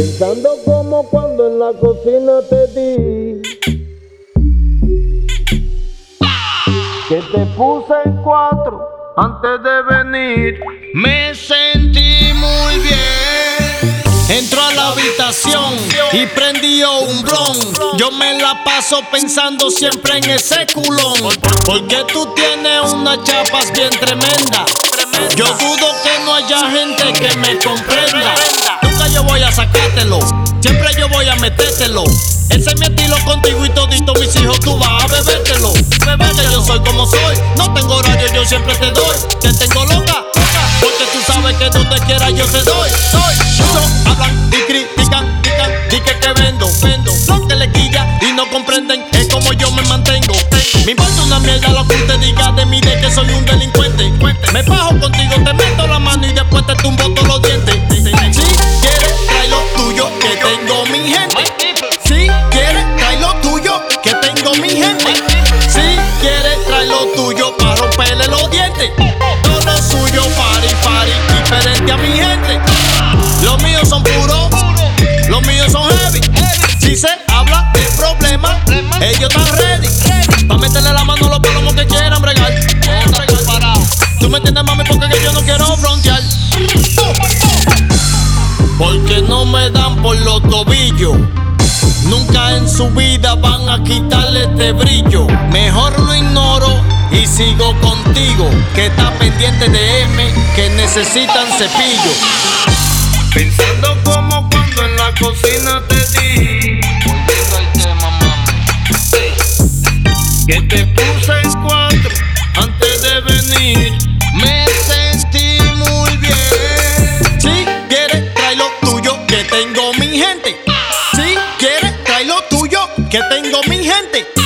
Pensando como cuando en la cocina te di que te puse en cuatro antes de venir. Me sentí muy bien. Entró a la habitación y prendió un blon. Yo me la paso pensando siempre en ese culón. Porque tú tienes unas chapas bien tremendas. Yo dudo que no haya gente que me comprenda. Metértelo. Ese es mi estilo contigo y todito mis hijos tú vas a bebértelo. Bebé yo soy como soy. No tengo horario, yo siempre te doy. Te tengo loca. Porque tú sabes que donde quiera yo te doy. Soy. Muchos hablan y critican, critican, di que te vendo, vendo. Lo que le quilla y no comprenden es como yo me mantengo. Me importa una mierda lo que usted diga de mí de que soy un delincuente. Me bajo contigo, te meto la mano y después te tumbo tuyo para romperle los dientes. Todo lo suyo, pari, pari, diferente a mi gente. Los míos son puros, los míos son heavy. Si se habla de problemas, ellos están ready. Pa' meterle la mano a los palomos que quieran bregar. Tú me entiendes, mami, porque que yo no quiero frontear. Porque no me dan por los tobillos. Nunca en su vida van a quitarle este brillo. Mejor lo ignoro y sigo contigo. Que está pendiente de M, que necesitan cepillo. Pensando como cuando en la cocina te di Volviendo al tema, mami. que te puse en cuatro antes de venir. Me sentí muy bien. Si quieres, trae lo tuyo, que tengo mi gente. Si quieres, trae lo tuyo, que tengo mi gente.